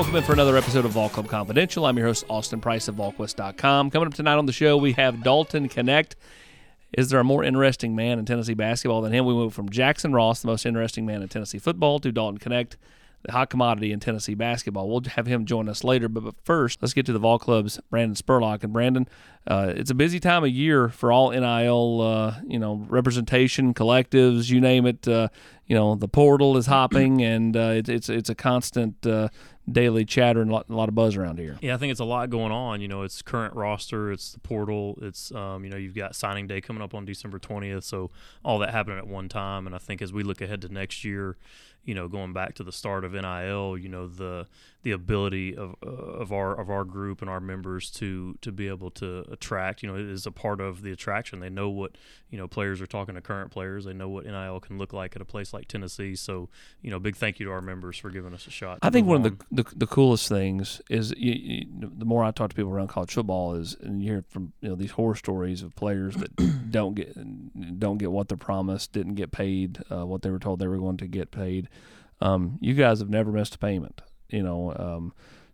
welcome in for another episode of Vol Club Confidential. I'm your host, Austin Price of VolQuest.com. Coming up tonight on the show, we have Dalton Knecht. Is there a more interesting man in Tennessee basketball than him? We move from Jackson Ross, the most interesting man in Tennessee football, to Dalton Knecht, the hot commodity in Tennessee basketball. We'll have him join us later, but, but first, let's get to the Vol Club's Brandon Spurlock. And Brandon, uh, it's a busy time of year for all NIL, uh, you know, representation, collectives, you name it. Uh, you know, the portal is hopping, and uh, it, it's it's a constant uh, daily chatter and a lot, a lot, of buzz around here. Yeah, I think it's a lot going on. You know, it's current roster, it's the portal, it's um, you know you've got signing day coming up on December twentieth, so all that happening at one time. And I think as we look ahead to next year, you know, going back to the start of NIL, you know, the the ability of uh, of our of our group and our members to to be able to attract, you know, is a part of the attraction. They know what you know players are talking to current players. They know what NIL can look like at a place like Tennessee. So, you know, big thank you to our members for giving us a shot. I think one on. of the, the, the coolest things is you, you, the more I talk to people around college football is and you hear from you know these horror stories of players that don't get don't get what they're promised, didn't get paid uh, what they were told they were going to get paid. Um, you guys have never missed a payment, you know, um,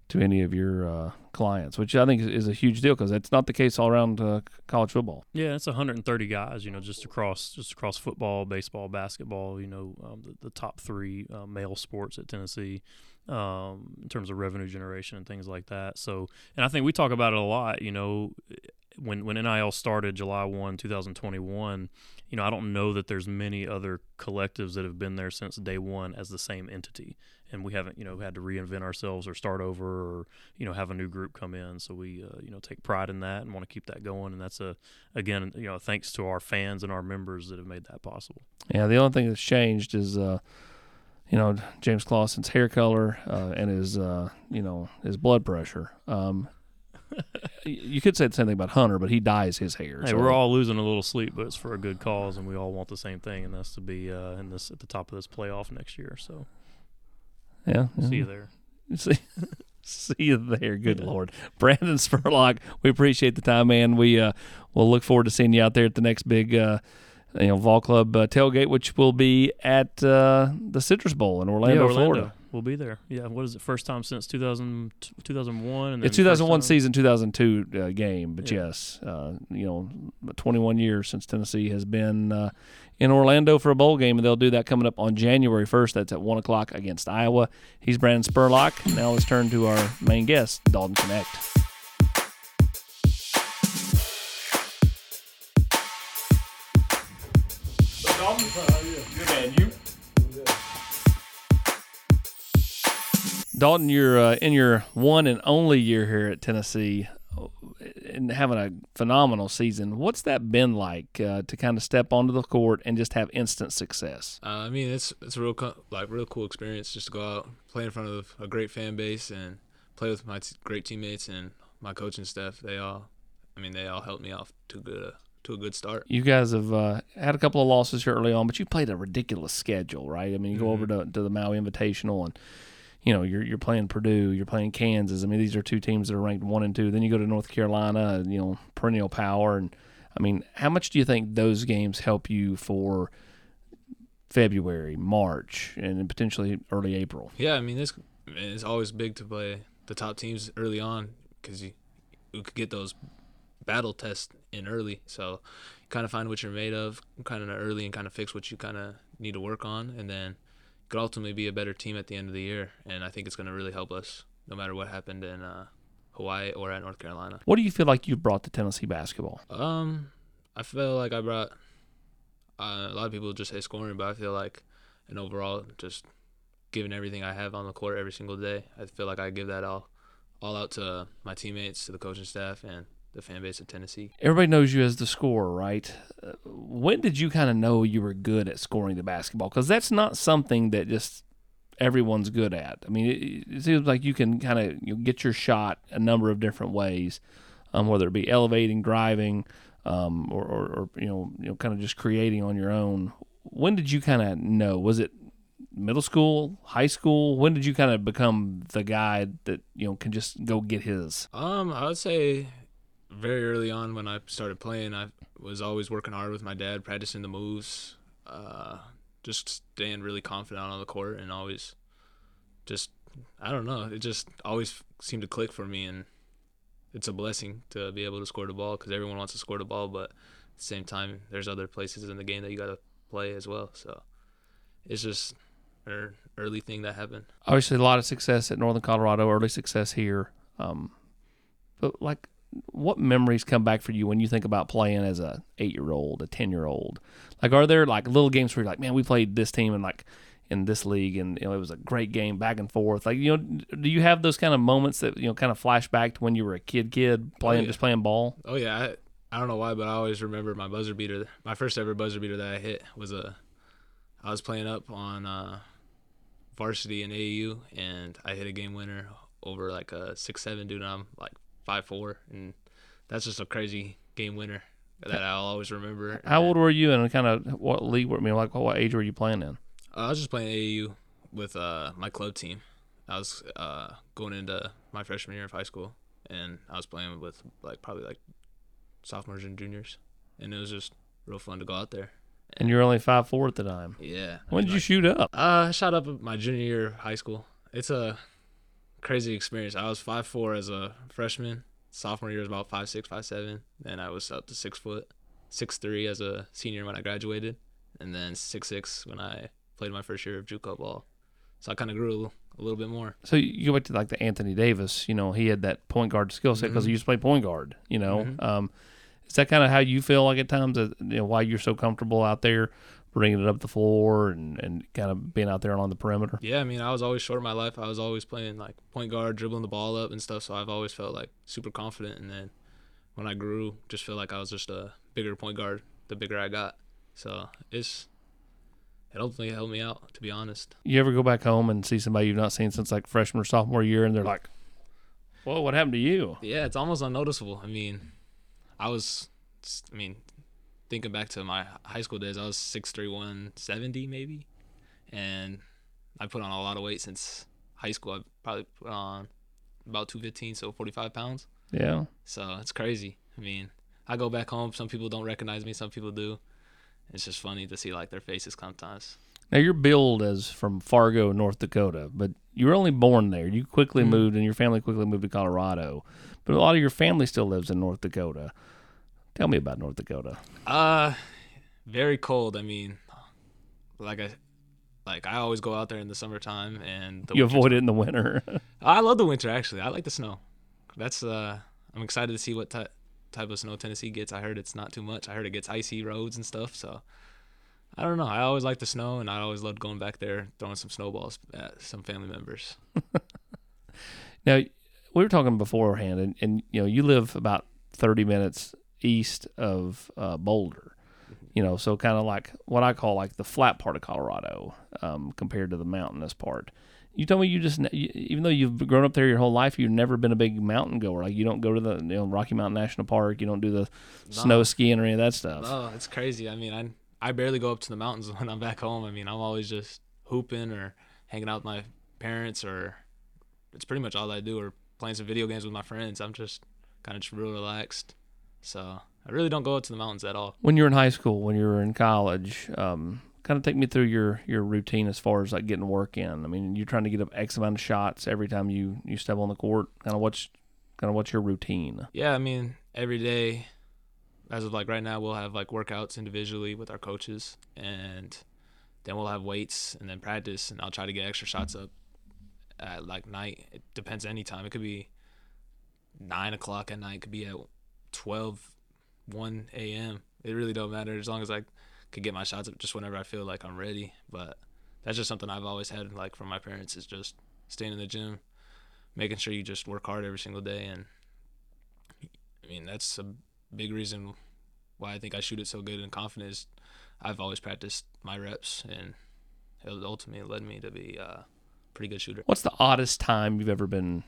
to any of your uh, clients, which I think is a huge deal because that's not the case all around uh, college football. Yeah, it's 130 guys, you know, just across just across football, baseball, basketball. You know, um, the, the, top three uh, male sports at Tennessee um, in terms of revenue generation and things like that. So, and I think we talk about it a lot. You know, when when NIL started July 1, 2021, you know, I don't know that there's many other collectives that have been there since day one as the same entity, and we haven't, you know, had to reinvent ourselves or start over or you know have a new group come in. So we, uh, you know, take pride in that and want to keep that going. And that's a again, you know, thanks to our fans and our members that have made that possible. Yeah, the only thing that's changed is. Uh, you know James Clausen's hair color uh, and his uh, you know his blood pressure. Um, you could say the same thing about Hunter, but he dyes his hair. Hey, so. we're all losing a little sleep, but it's for a good cause, and we all want the same thing, and that's to be uh, in this at the top of this playoff next year. So, yeah, yeah. see you there. See, see you there. Good yeah. lord, Brandon Spurlock. We appreciate the time, man. We uh, we'll look forward to seeing you out there at the next big. Uh, you know, Vol Club uh, tailgate, which will be at uh, the Citrus Bowl in Orlando, yeah, Orlando. Florida. We'll be there. Yeah. What is it? First time since 2000, 2001? And it's 2001 season, 2002 uh, game. But yeah. yes, uh, you know, 21 years since Tennessee has been uh, in Orlando for a bowl game, and they'll do that coming up on January 1st. That's at 1 o'clock against Iowa. He's Brandon Spurlock. Now let's turn to our main guest, Dalton Knecht. Dalton, you're uh, in your one and only year here at Tennessee and having a phenomenal season. What's that been like uh, to kind of step onto the court and just have instant success? Uh, I mean, it's it's a real co- like real cool experience just to go out, play in front of a great fan base, and play with my t- great teammates and my coaching staff. They all, I mean, they all helped me off to good to a good start. You guys have uh, had a couple of losses here early on, but you played a ridiculous schedule, right? I mean, you mm-hmm. go over mm-hmm. to, to the Maui Invitational and you know, you're you're playing Purdue, you're playing Kansas. I mean, these are two teams that are ranked one and two. Then you go to North Carolina, you know, perennial power. And I mean, how much do you think those games help you for February, March, and potentially early April? Yeah, I mean, this it's always big to play the top teams early on because you you could get those battle tests in early. So kind of find what you're made of kind of early and kind of fix what you kind of need to work on, and then could ultimately be a better team at the end of the year. And I think it's going to really help us no matter what happened in uh, Hawaii or at North Carolina. What do you feel like you brought to Tennessee basketball? Um, I feel like I brought uh, a lot of people just say scoring, but I feel like and overall just giving everything I have on the court every single day. I feel like I give that all all out to my teammates, to the coaching staff, and the fan base of Tennessee. Everybody knows you as the scorer, right? Uh, when did you kind of know you were good at scoring the basketball? Because that's not something that just everyone's good at. I mean, it, it seems like you can kind of you know, get your shot a number of different ways, um, whether it be elevating, driving, um, or, or, or, you know, you know, kind of just creating on your own. When did you kind of know? Was it middle school, high school? When did you kind of become the guy that you know can just go get his? Um, I would say very early on when I started playing, I was always working hard with my dad, practicing the moves, uh, just staying really confident on the court, and always just I don't know. It just always seemed to click for me, and it's a blessing to be able to score the ball because everyone wants to score the ball, but at the same time, there's other places in the game that you got to play as well. So it's just an early thing that happened. Obviously, a lot of success at Northern Colorado, early success here. Um, but like, what memories come back for you when you think about playing as a eight year old, a ten year old? Like, are there like little games where you're like, man, we played this team and like in this league, and you know it was a great game, back and forth. Like, you know, do you have those kind of moments that you know kind of flash back to when you were a kid, kid playing, yeah. just playing ball? Oh yeah, I, I don't know why, but I always remember my buzzer beater. My first ever buzzer beater that I hit was a. I was playing up on uh, varsity in AAU, and I hit a game winner over like a six seven dude. And I'm like five four, and that's just a crazy game winner that I'll always remember. How old were you, and kind of what league? were- I mean, like what age were you playing in? Uh, I was just playing AAU with uh, my club team. I was uh, going into my freshman year of high school, and I was playing with like probably like sophomores and juniors, and it was just real fun to go out there. And you're only five four at the time. Yeah. When did you shoot up? Uh, I shot up at my junior year of high school. It's a crazy experience. I was five four as a freshman. Sophomore year was about five six, five seven. Then I was up to six foot, six three as a senior when I graduated, and then six six when I played my first year of JUCO ball. So I kind of grew a little, bit more. So you go back to like the Anthony Davis. You know, he had that point guard skill set because Mhm. he used to play point guard. You know, Mhm. um, is that kind of how you feel like at times? That, you know, why you're so comfortable out there, bringing it up the floor and and kind of being out there along the perimeter. Yeah, I mean, I was always short my life. I was always playing like point guard, dribbling the ball up and stuff. So I've always felt like super confident. And then when I grew, just feel like I was just a bigger point guard the bigger I got. So it's it ultimately helped me out, to be honest. You ever go back home and see somebody you've not seen since like freshman or sophomore year, and they're like, "Whoa, what happened to you?" Yeah, it's almost unnoticeable. I mean, I was, I mean, thinking back to my high school days, I was 6'3", 170 maybe, and I put on a lot of weight since high school. I probably put on about 215, so 45 pounds. Yeah. So it's crazy. I mean, I go back home. Some people don't recognize me. Some people do. It's just funny to see like their faces sometimes. Now your build is from Fargo, North Dakota, but you were only born there. You quickly Mhm. moved, and your family quickly moved to Colorado. But a lot of your family still lives in North Dakota. Tell me about North Dakota. Uh, very cold. I mean, like I, like I always go out there in the summertime, and the you avoid it in the winter. I love the winter actually. I like the snow. That's uh, I'm excited to see what ty- type of snow Tennessee gets. I heard it's not too much. I heard it gets icy roads and stuff. So I don't know. I always like the snow, and I always loved going back there throwing some snowballs at some family members. now, we were talking beforehand, and, and you know, you live about 30 minutes east of uh, Boulder. You know, so kind of like what I call like the flat part of Colorado um, compared to the mountainous part. You told me you just, even though you've grown up there your whole life, you've never been a big mountain goer. Like you don't go to the you know Rocky Mountain National Park, you don't do the snow skiing or any of that stuff. Oh, it's crazy. I mean, I I barely go up to the mountains when I'm back home. I mean, I'm always just hooping or hanging out with my parents, or it's pretty much all I do, or playing some video games with my friends. I'm just kind of just real relaxed. So I really don't go up to the mountains at all. When you were in high school, when you were in college, um, kind of take me through your your routine as far as like getting work in. I mean, you're trying to get up X amount of shots every time you you step on the court. Kind of what's kind of what's your routine? Yeah, I mean, every day, as of like right now, we'll have like workouts individually with our coaches, and then we'll have weights and then practice, and I'll try to get extra shots up at like night. It depends any time. It could be nine o'clock at night. It could be at 12, 1 a.m. It really don't matter as long as I could get my shots up just whenever I feel like I'm ready. But that's just something I've always had like from my parents is just staying in the gym, making sure you just work hard every single day and I mean, that's a big reason why I think I shoot it so good and confident. Is I've always practiced my reps, and it ultimately led me to be a pretty good shooter. What's the oddest time you've ever been,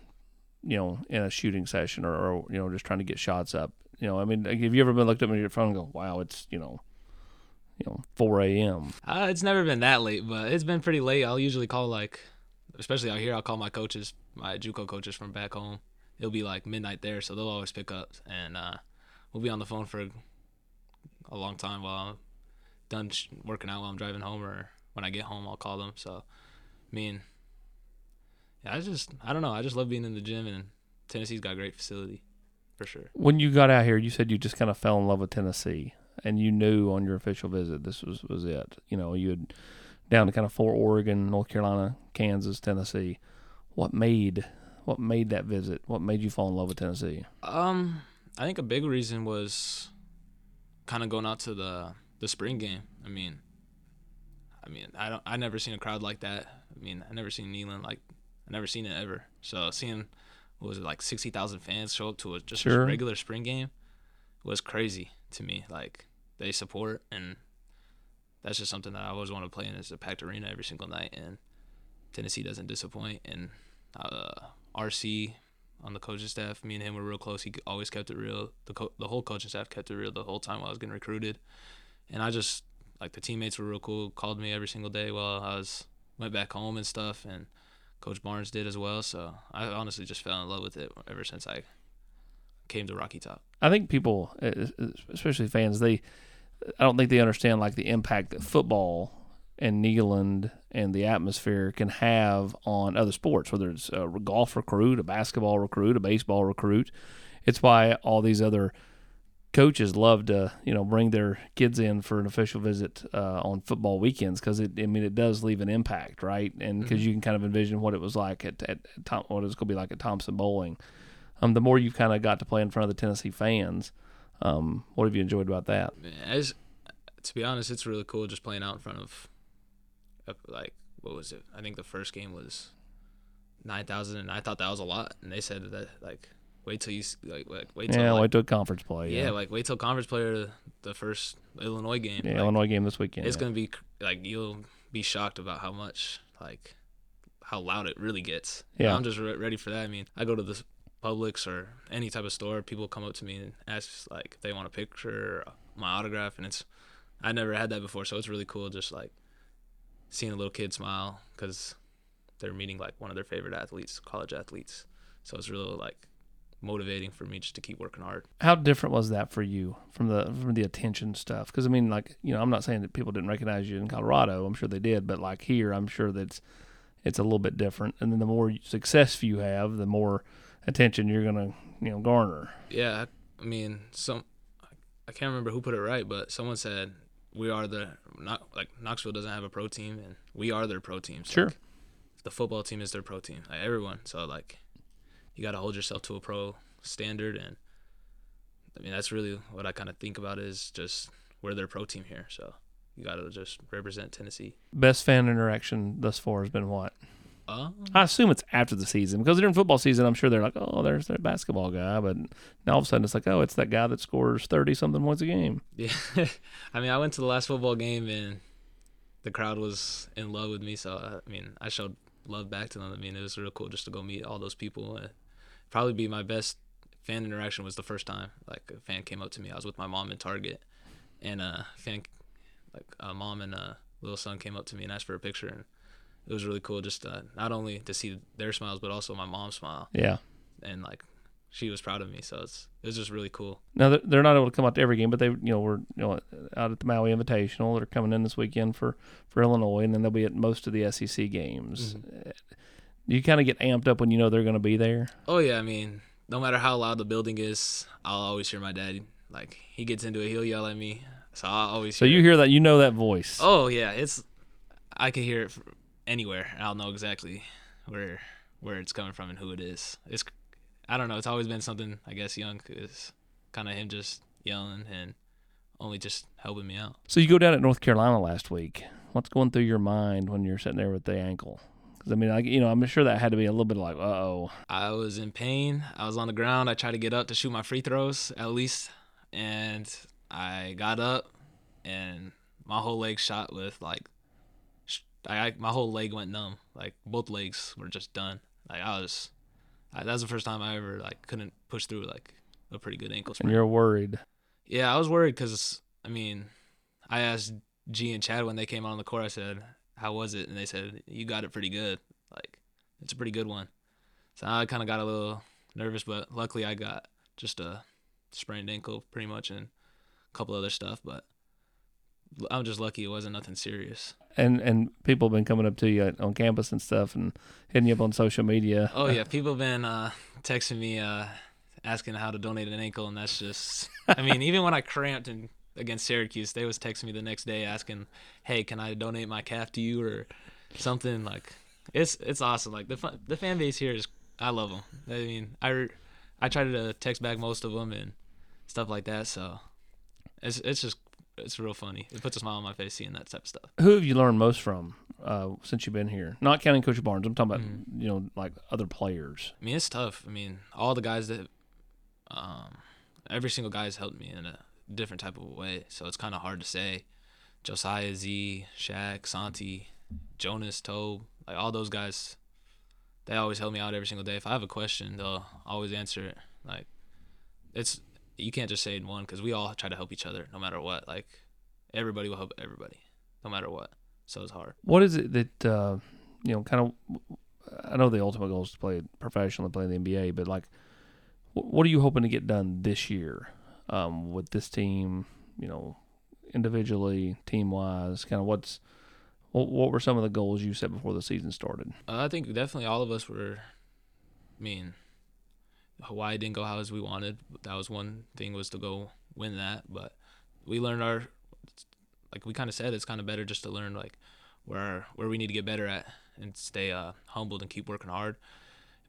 you know, in a shooting session or, or you know just trying to get shots up? You know, I mean, like, have you ever been looked up on your phone and go, "Wow, it's you know, you know, 4 a.m." Uh, it's never been that late, but it's been pretty late. I'll usually call like, especially out here, I'll call my coaches, my JUCO coaches from back home. It'll be like midnight there, so they'll always pick up, and uh, we'll be on the phone for a long time while I'm done working out while I'm driving home, or when I get home, I'll call them. So, I mean, Yeah, I just I don't know. I just love being in the gym, and Tennessee's got a great facility, for sure. When you got out here, you said you just kind of fell in love with Tennessee, and you knew on your official visit this was was it. You know, you had down to kind of Fort Oregon, North Carolina, Kansas, Tennessee. What made what made that visit? What made you fall in love with Tennessee? Um, I think a big reason was kind of going out to the the spring game. I mean, I mean, I don't, I never seen a crowd like that. I mean, I never seen Neyland like, I never seen it ever. So seeing, what was it like sixty thousand fans show up to a just Sure. a regular spring game was crazy to me. Like they support, and that's just something that I always want to play in is a packed arena every single night. And Tennessee doesn't disappoint. And uh, RC on the coaching staff, me and him were real close. He always kept it real. The co- the whole coaching staff kept it real the whole time while I was getting recruited. And I just like the teammates were real cool. Called me every single day while I was went back home and stuff. And Coach Barnes did as well. So I honestly just fell in love with it ever since I came to Rocky Top. I think people, especially fans, they I don't think they understand like the impact that football and Neyland and the atmosphere can have on other sports, whether it's a golf recruit, a basketball recruit, a baseball recruit. It's why all these other coaches love to you know bring their kids in for an official visit uh, on football weekends because it I mean it does leave an impact right and because Mhm. you can kind of envision what it was like at, at, at Tom, what it was going to be like at Thompson-Boling. Um, the more you've kind of got to play in front of the Tennessee fans, um, what have you enjoyed about that? As, to be honest, it's really cool just playing out in front of, of, like, what was it? I think the first game was 9,000, and I thought that was a lot. And they said that, like, wait till you, like, like wait till, yeah, like, wait till conference play. yeah. Yeah, like, wait till conference player the first Illinois game. Yeah, Like, Illinois game this weekend. It's yeah. going to be, like, you'll be shocked about how much, like, how loud it really gets. Yeah. I'm just re- ready for that. I mean, I go to the Publix or any type of store, people come up to me and ask, like, if they want a picture or my autograph, and it's, I never had that before, so it's really cool just, like, seeing a little kid smile because they're meeting, like, one of their favorite athletes, college athletes. So it's really, like, motivating for me just to keep working hard. How different was that for you from the from the attention stuff? Because I mean, like you know, I'm not saying that people didn't recognize you in Colorado. I'm sure they did, but like here, I'm sure that's it's a little bit different. And then the more success you have, the more attention you're gonna you know garner. Yeah, I I mean, some I can't remember who put it right, but someone said we are the not like Knoxville doesn't have a pro team, and we are their pro team. So, Sure. like, the football team is their pro team. Like everyone, so like you got to hold yourself to a pro standard, and I mean that's really what I kind of think about is just we're their pro team here, so you got to just represent Tennessee. Best fan interaction thus far has been what? Uh, I assume it's after the season because during football season, I'm sure they're like, oh, there's their basketball guy, but now all of a sudden it's like, oh, it's that guy that scores thirty something points a game. Yeah, I mean, I went to the last football game and the crowd was in love with me. So I mean, I showed love back to them. I mean, it was real cool just to go meet all those people. And probably be my best fan interaction was the first time like a fan came up to me. I was with my mom in Target, and a fan, like a mom and a little son, came up to me and asked for a picture. And it was really cool just uh, not only to see their smiles, but also my mom's smile. Yeah. And like she was proud of me. So it's it was just really cool. Now they're- they're not able to come out to every game, but they, you know, we're you know out at the Maui Invitational. They're coming in this weekend for for Illinois, and then they'll be at most of the SEC games. Mm-hmm. You kind of get amped up when you know they're going to be there. Oh yeah, I mean, no matter how loud the building is, I'll always hear my dad. Like he gets into it, he'll yell at me. So I always. So you it. hear that, you know that voice. Oh yeah, it's. I can hear it from anywhere. I'll know exactly where where it's coming from and who it is. It's. I don't know. It's always been something. I guess young is kind of him just yelling and only just helping me out. So you go down at North Carolina last week. What's going through your mind when you're sitting there with the ankle? Because I mean, I, you know, I'm sure that had to be a little bit like, uh oh. I was in pain. I was on the ground. I tried to get up to shoot my free throws at least, and I got up, and my whole leg shot with like, I, I my whole leg went numb. Like both legs were just done. Like I was, I, that was the first time I ever like couldn't push through like a pretty good ankle And you're worried. Yeah, I was worried because I mean, I asked G and Chad when they came out on the court. I said, "How was it?" And they said, "You got it pretty good. Like, it's a pretty good one." So I kind of got a little nervous, but luckily I got just a sprained ankle, pretty much, and a couple other stuff. But I'm just lucky it wasn't nothing serious. And and people have been coming up to you on campus and stuff and hitting you up on social media. Oh yeah, people have been uh, texting me uh, asking how to donate an ankle, and that's just. I mean, even when I cramped and against Syracuse, they was texting me the next day asking, "Hey, can I donate my calf to you or something?" Like, it's it's awesome. Like the fun, the fan base here is, I love them. I mean, I I try to text back most of them and stuff like that. So it's it's just it's real funny. It puts a smile on my face seeing that type of stuff. Who have you learned most from uh, since you've been here? Not counting Coach Barnes. I'm talking about Mm-hmm. you know like other players. I mean, it's tough. I mean, all the guys that, um, every single guy has helped me in a different type of way. So it's kind of hard to say. Josiah Z, Shaq, Santi, Jonas, Tobe, like all those guys, they always help me out every single day. If I have a question, they'll always answer it. Like, it's you can't just say in one because we all try to help each other no matter what. Like, everybody will help everybody no matter what. So it's hard. What is it that uh, you know? Kind of. I know the ultimate goal is to play professionally, play in the NBA, but like, what are you hoping to get done this year um, with this team? You know, individually, team wise, kind of what's what, what were some of the goals you set before the season started? Uh, I think definitely all of us were. I mean, Hawaii didn't go how as we wanted. That was one thing was to go win that, but we learned our. Like we kind of said, it's kind of better just to learn like where where we need to get better at and stay uh, humbled and keep working hard.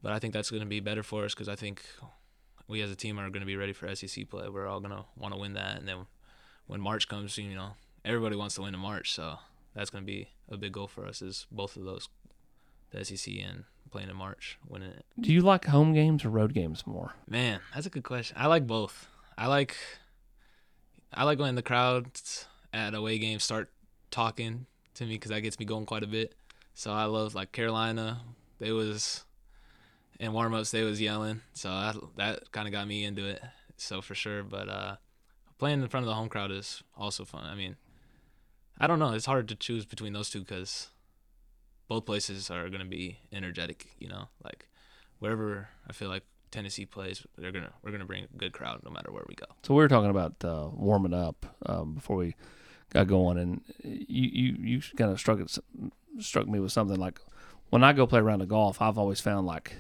But I think that's going to be better for us because I think we as a team are going to be ready for SEC play. We're all going to want to win that, and then when March comes, you know, everybody wants to win in March, so that's going to be a big goal for us. Is both of those, the SEC and playing in March, winning it. Do you like home games or road games more? Man, that's a good question. I like both. I like, I like when the crowds at away games start talking to me because that gets me going quite a bit. So I love like Carolina. They was in warm ups. They was yelling. So that that kind of got me into it. So for sure. But uh, playing in front of the home crowd is also fun. I mean, I don't know. It's hard to choose between those two because both places are gonna be energetic. You know, like wherever I feel like Tennessee plays, they're gonna we're gonna bring a good crowd no matter where we go. So we were talking about uh, warming up um, before we got going, and you you, you kind of struck it struck me with something like when I go play around the golf, I've always found like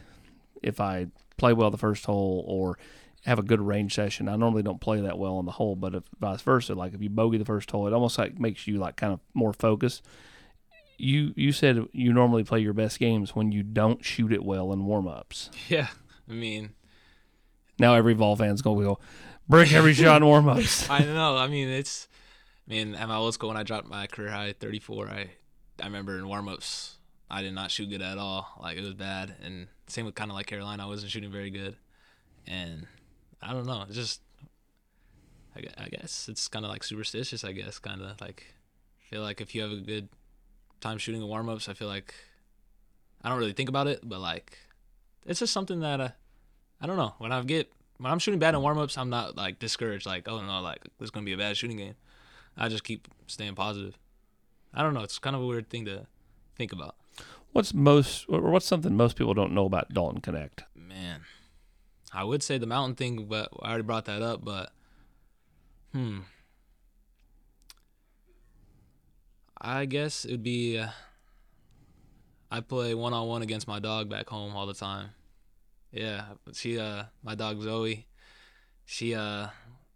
if I play well the first hole or have a good range session, I normally don't play that well on the hole, but if vice versa, like if you bogey the first hole, it almost like makes you like kind of more focused. You you said you normally play your best games when you don't shoot it well in warm ups. Yeah, I mean, Now every Vol fan's gonna go break every shot in warm ups. I know. I mean, it's. I mean, at my old school when I dropped my career high 34, I I remember in warm-ups I did not shoot good at all. Like it was bad, and same with kind of like Carolina, I wasn't shooting very good, and I don't know. Just. I I guess it's kind of like superstitious. I guess kind of like feel like if you have a good time shooting the warm-ups, I feel like I don't really think about it, but like it's just something that uh, I don't know. When I get when I'm shooting bad in warm-ups, I'm not like discouraged. Like oh no, like this is gonna be a bad shooting game. I just keep staying positive. I don't know. It's kind of a weird thing to think about. What's most or what's something most people don't know about Dalton Knecht? Man, I would say the mountain thing, but I already brought that up. But hmm, I guess it would be. Uh, I play one on one against my dog back home all the time. Yeah, she uh, my dog Zoe. She uh,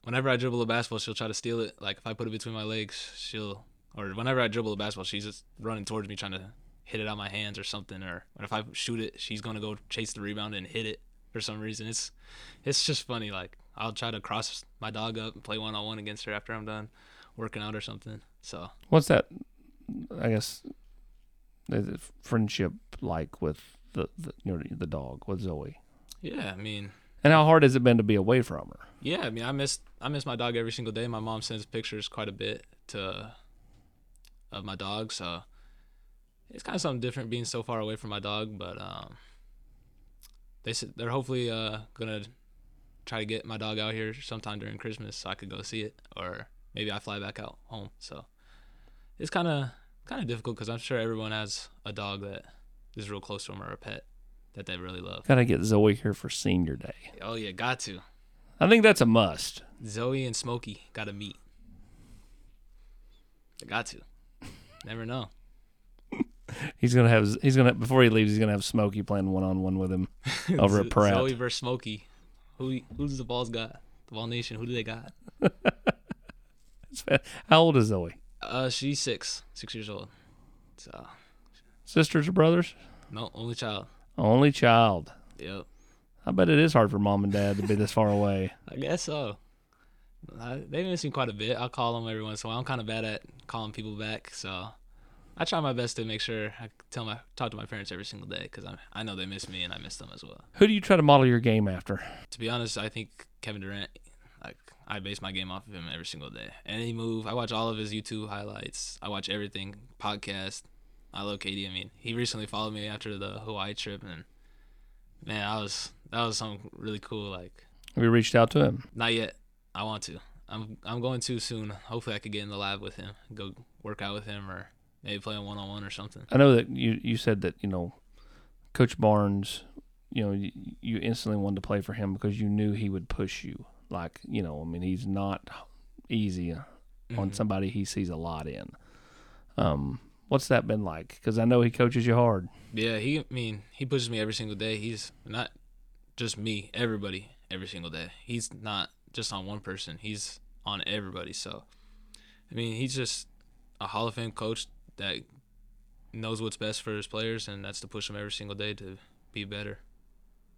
whenever I dribble a basketball, she'll try to steal it. Like if I put it between my legs, she'll or whenever I dribble a basketball, she's just running towards me trying to hit it out my hands or something. Or if I shoot it, she's gonna go chase the rebound and hit it for some reason. It's it's just funny. Like I'll try to cross my dog up and play one on one against her after I'm done working out or something. So What's that? I guess is it friendship like with the, the you know the dog with Zoe. yeah, I mean. And how hard has it been to be away from her? Yeah, I mean, I miss I miss my dog every single day. My mom sends pictures quite a bit to of my dog, so it's kind of something different being so far away from my dog. But um, they said they're hopefully uh gonna try to get my dog out here sometime during Christmas so I could go see it, or maybe I fly back out home. So it's kind of kind of difficult because I'm sure everyone has a dog that is real close to them or a pet that they really love. Got to get Zoe here for senior day. Oh yeah, got to. I think that's a must. Zoe and Smokey got to meet. I got to. Never know. He's gonna have he's gonna before he leaves he's gonna have Smokey playing one on one with him over at Pratt. Zoe versus Smokey. Who who's the balls got? The Vol Nation. Who do they got? How old is Zoe? Uh, she's six, six years old. So Sisters or brothers? no, only child. Only child. Yep. I bet it is hard for mom and dad to be this far away. I guess so. I, they miss me quite a bit. I'll call them every once in a while. I'm kind of bad at calling people back, so I try my best to make sure I tell my talk to my parents every single day because I I know they miss me and I miss them as well. Who do you try to model your game after? To be honest, I think Kevin Durant. Like I base my game off of him every single day. Any move, I watch all of his YouTube highlights. I watch everything podcast. I love KD. I mean, he recently followed me after the Hawaii trip, and man, I was that was something really cool. Like we reached out to him? Not yet. I want to. I'm I'm going to soon. Hopefully, I could get in the lab with him, go work out with him, or maybe play a one on one or something. I know that you you said that you know, Coach Barnes, you know, you, you instantly wanted to play for him because you knew he would push you. Like you know, I mean, he's not easy on Mhm. somebody he sees a lot in. Um, what's that been like? Because I know he coaches you hard. Yeah, he. I mean, he pushes me every single day. He's not just me, everybody, every single day. He's not just on one person. He's on everybody. So, I mean, he's just a Hall of Fame coach that knows what's best for his players, and that's to push them every single day to be better.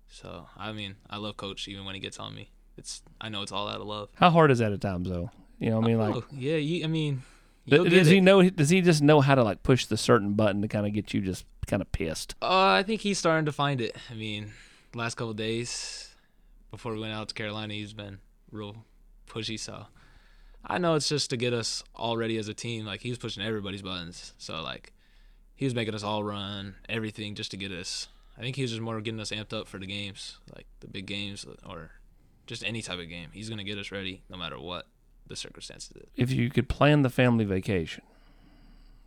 So, I mean, I love Coach even when he gets on me. It's I know it's all out of love. How hard is that at times, though? You know, I mean, like, Oh, yeah, you, I mean, th- you'll get does he it. know? Does he just know how to like push the certain button to kind of get you just kind of pissed? Uh, I think he's starting to find it. I mean, last couple of days before we went out to Carolina, he's been real pushy. So I know it's just to get us all ready as a team. Like he was pushing everybody's buttons. So like he was making us all run everything just to get us. I think he was just more getting us amped up for the games, like the big games or just any type of game. He's gonna get us ready no matter what the circumstances. Is. If you could plan the family vacation,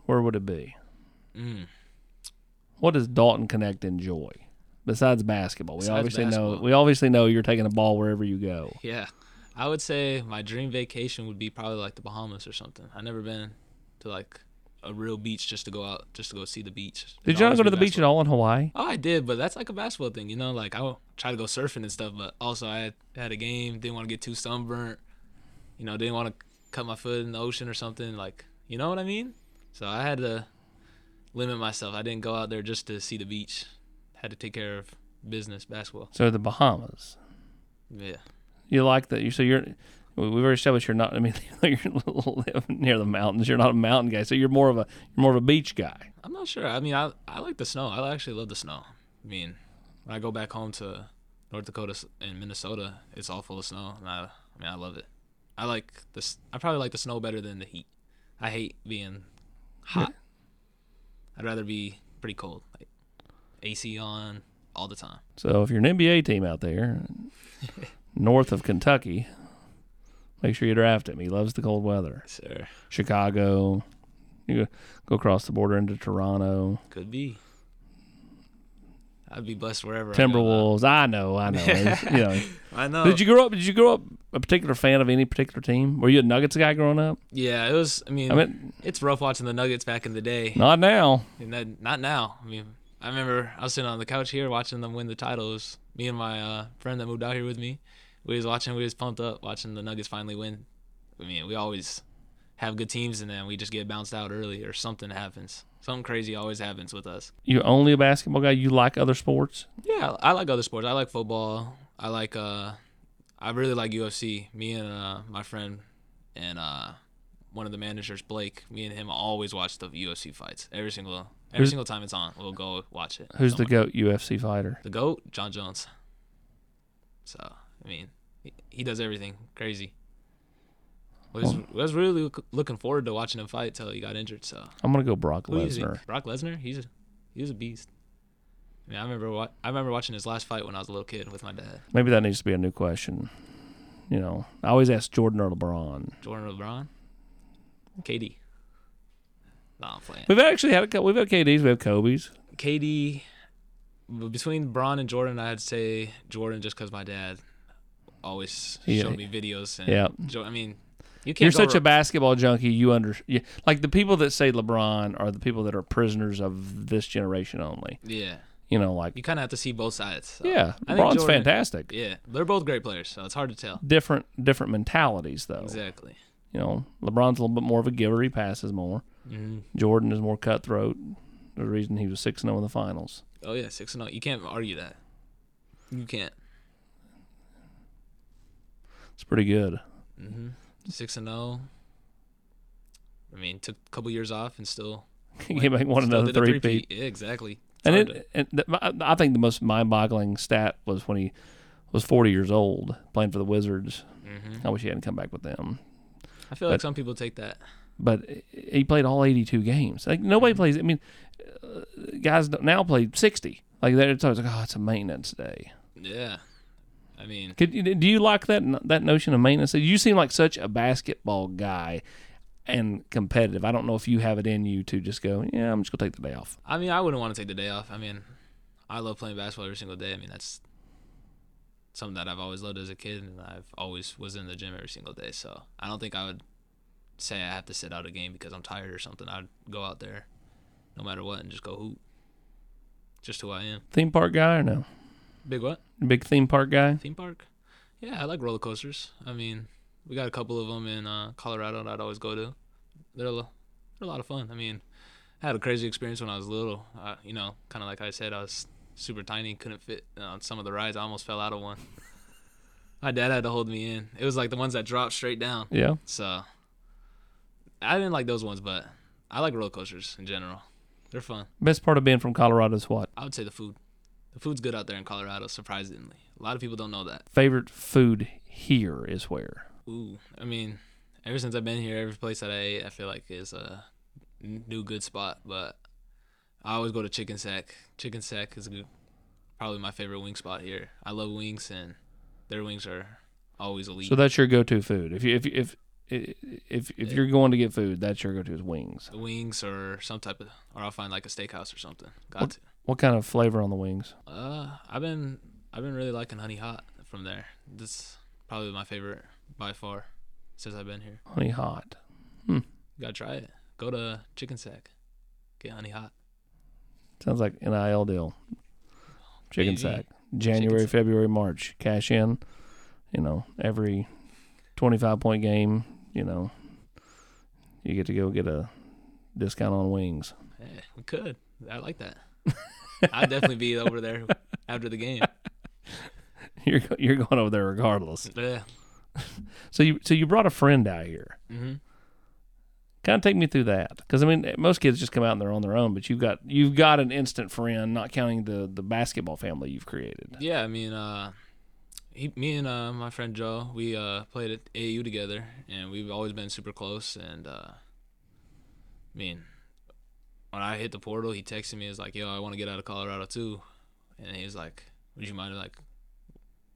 where would it be? Mm. What does Dalton Knecht enjoy besides basketball? We Besides obviously know. We obviously know you're taking a ball wherever you go. Yeah, I would say my dream vacation would be probably like the Bahamas or something. I've never been to like a real beach just to go out, just to go see the beach. Did you not go to the beach at all in Hawaii? Oh, I did, but that's like a basketball thing, you know. Like I try to go surfing and stuff, but also I had, had a game, didn't want to get too sunburnt. You know, didn't want to cut my foot in the ocean or something. Like, you know what I mean? So I had to limit myself. I didn't go out there just to see the beach. Had to take care of business, basketball. So the Bahamas. Yeah. You like that? You so you're. we- We've already established you're not. I mean, you're living near the mountains. You're not a mountain guy, so you're more of a you're more of a beach guy. I'm not sure. I mean, I I like the snow. I actually love the snow. I mean, when I go back home to North Dakota and Minnesota, it's all full of snow, and I I mean I love it. I like this. I probably like the snow better than the heat. I hate being hot. I'd rather be pretty cold, like AC on all the time. So if you're an NBA team out there, north of Kentucky, make sure you draft him. He loves the cold weather. Sure, Chicago. You go, go across the border into Toronto. could be. I'd be blessed wherever. I. Timberwolves. I know, I know. You know. I know. Did you grow up? Did you grow up a particular fan of any particular team? Were you a Nuggets guy growing up? Yeah, it was. I mean, I mean, it's rough watching the Nuggets back in the day. not now. That, not now. I mean, I remember I was sitting on the couch here watching them win the titles. Me and my uh, friend that moved out here with me, we was watching. We was pumped up watching the Nuggets finally win. I mean, we always have good teams, and then we just get bounced out early, or something happens. Something crazy always happens with us. You're only a basketball guy? You like other sports? Yeah, I like other sports. I like football. I like. uh I really like UFC. Me and uh, my friend and uh, one of the managers, Blake. Me and him always watch the UFC fights every single every Who's- single time it's on. We'll go watch it. Who's the goat UFC fighter? The goat, Jon Jones. So I mean, he, does everything crazy. Was was really look, looking forward to watching him fight till he got injured. So I'm gonna go Brock who is he? Lesnar. Brock Lesnar. He's a he was a beast. I mean, I remember wa- I remember watching his last fight when I was a little kid with my dad. Maybe that needs to be a new question. You know, I always ask Jordan or LeBron. Jordan or LeBron, KD. No, I'm playing. We've actually had a couple. We've had KDs. We have Kobe's. KD, between Bron and Jordan, I'd say Jordan just because my dad always Yeah. showed me videos. And Yeah. I mean, You can't You're go such a basketball junkie. You under you, like the people that say LeBron are the people that are prisoners of this generation only. Yeah, You know, like you kind of have to see both sides. so. yeah, I LeBron's Jordan- fantastic. Yeah, they're both great players, so it's hard to tell. Different different mentalities though. Exactly. You know, LeBron's a little bit more of a giver. He passes more. hmm Jordan is more cutthroat. The reason he was six and zero in the finals. Oh yeah, six and zero. You can't argue that. You can't. It's pretty good. hmm Six and zero. I mean, took a couple years off and still. He came back won still another three three-peat. Yeah, exactly. It's And it, and the, I think the most mind-boggling stat was when he was 40 years old playing for the Wizards. to- mhm. I wish he hadn't come back with them. I feel But- like some people take that. But he played all 82 games. Like nobody plays. I mean, uh, guys now play 60. Like they're it's always like, oh, it's a maintenance day. Yeah. I mean, Could, you- do you like that that notion of maintenance? You seem like such a basketball guy and competitive. I don't know if you have it in you to just go, yeah, I'm just gonna take the day off. I mean, I wouldn't want to take the day off. I mean, I love playing basketball every single day. I mean, that's something that I've always loved as a kid, and I've always was in the gym every single day. So I don't think I would say I have to sit out a game because I'm tired or something. I'd go out there, no matter what, and just go hoop. Just who I am. Theme park guy or no? Big what? Big theme park guy. Theme park? Yeah, I like roller coasters. I mean, we got a couple of them in uh, Colorado that I'd always go to. They're a, lo- they're a lot of fun. I mean, I had a crazy experience when I was little. Uh, you know, kind of like I said, I was super tiny, couldn't fit on some of the rides. I almost fell out of one. My dad had to hold me in. It was like the ones that drop straight down. Yeah. So I didn't like those ones, but I like roller coasters in general. They're fun. Best part of being from Colorado is what? I would say the food. The food's good out there in Colorado, surprisingly. A lot of people don't know that. Favorite food here is where? Ooh, I mean, ever since I've been here, every place that I ate, I feel like is a new good spot. But I always go to Chicken Sack. Chicken Sack is good, probably my favorite wing spot here. I love wings, and their wings are always elite. So that's your go-to food. If you if if if if you're going to get food, that's your go-to is wings. wings or some type of, or I'll find like a steakhouse or something. Got What- to. What kind of flavor on the wings? Uh, I've been I've been really liking Honey Hot from there. This probably my favorite by far since I've been here. Honey hot. You gotta try it. Go to Chicken Sack, get Honey Hot. Sounds like an NIL deal. Chicken Maybe. sack. January, sack. February, March. Cash in. You know, every 25 point game, you know, you get to go get a discount on wings. Hey, we could. I like that. I'd definitely be over there after the game. You're you're going over there regardless. Yeah. So you so you brought a friend out here. hmm Kind of take me through that, because I mean, most kids just come out and they're on their own, but you've got you've got an instant friend, not counting the the basketball family you've created. Yeah, I mean, uh, he, me and uh, my friend Joe, we uh, played at AAU together, and we've always been super close. And uh, I mean, when I hit the portal, he texted me. He was like, "Yo, I want to get out of Colorado too," and he was like, "Would you mind like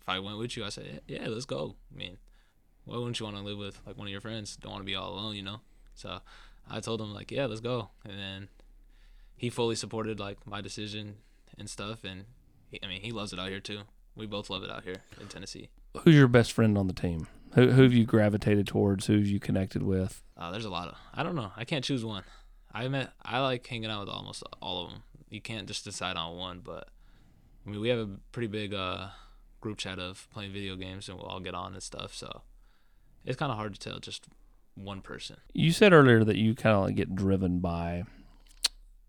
if I went with you?" I said, "Yeah, let's go." I mean, why wouldn't you want to live with like one of your friends? Don't want to be all alone, you know. So I told him like, "Yeah, let's go," and then he fully supported like my decision and stuff, and he, I mean, he loves it out here too. We both love it out here in Tennessee. Who's your best friend on the team? Who who have you gravitated towards? Who have you connected with? Uh, there's a lot of. I don't know. I can't choose one. I met. I like hanging out with almost all of them. You can't just decide on one, but I mean, we have a pretty big uh, group chat of playing video games, and we'll all get on and stuff. So it's kind of hard to tell just one person. You said earlier that you kind of like get driven by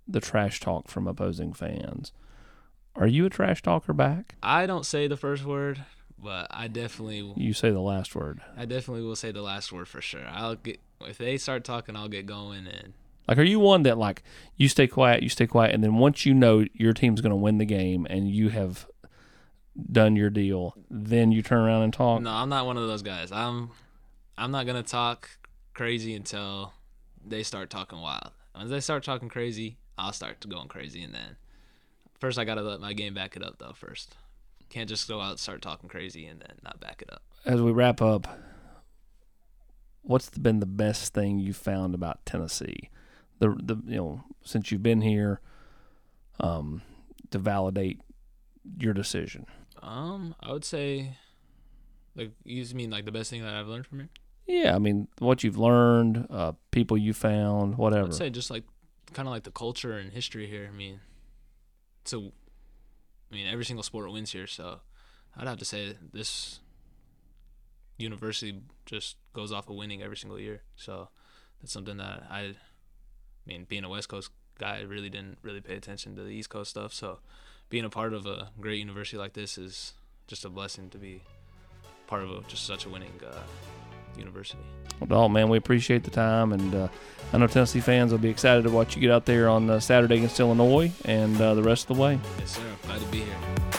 the trash talk from opposing fans. Are you a trash talker back? I don't say the first word, but I definitely, You say the last word. I definitely will say the last word for sure. I'll get if they start talking, I'll get going, and Like, are you one that like you stay quiet, you stay quiet, and then once you know your team's going to win the game and you have done your deal, then you turn around and talk? No, I'm not one of those guys. I'm I'm not gonna talk crazy until they start talking wild. Once they start talking crazy, I'll start to going crazy, and then first I gotta let my game back it up though. First, can't just go out and start talking crazy and then not back it up. As we wrap up, what's been the best thing you found about Tennessee? The the you know since you've been here, um, to validate your decision. Um, I would say, like you just mean like the best thing that I've learned from here. Yeah, I mean, what you've learned, uh, people you found, whatever. I'd say just like kind of like the culture and history here. I mean, so I mean every single sport wins here, so I'd have to say this university just goes off of winning every single year. So that's something that I, I mean, being a West Coast guy, I really didn't really pay attention to the East Coast stuff. So being a part of a great university like this is just a blessing to be part of a, just such a winning uh, university. Well, Dalton, man, we appreciate the time, and uh, I know Tennessee fans will be excited to watch you get out there on uh, Saturday against Illinois and uh, the rest of the way. Yes, sir. Glad to be here.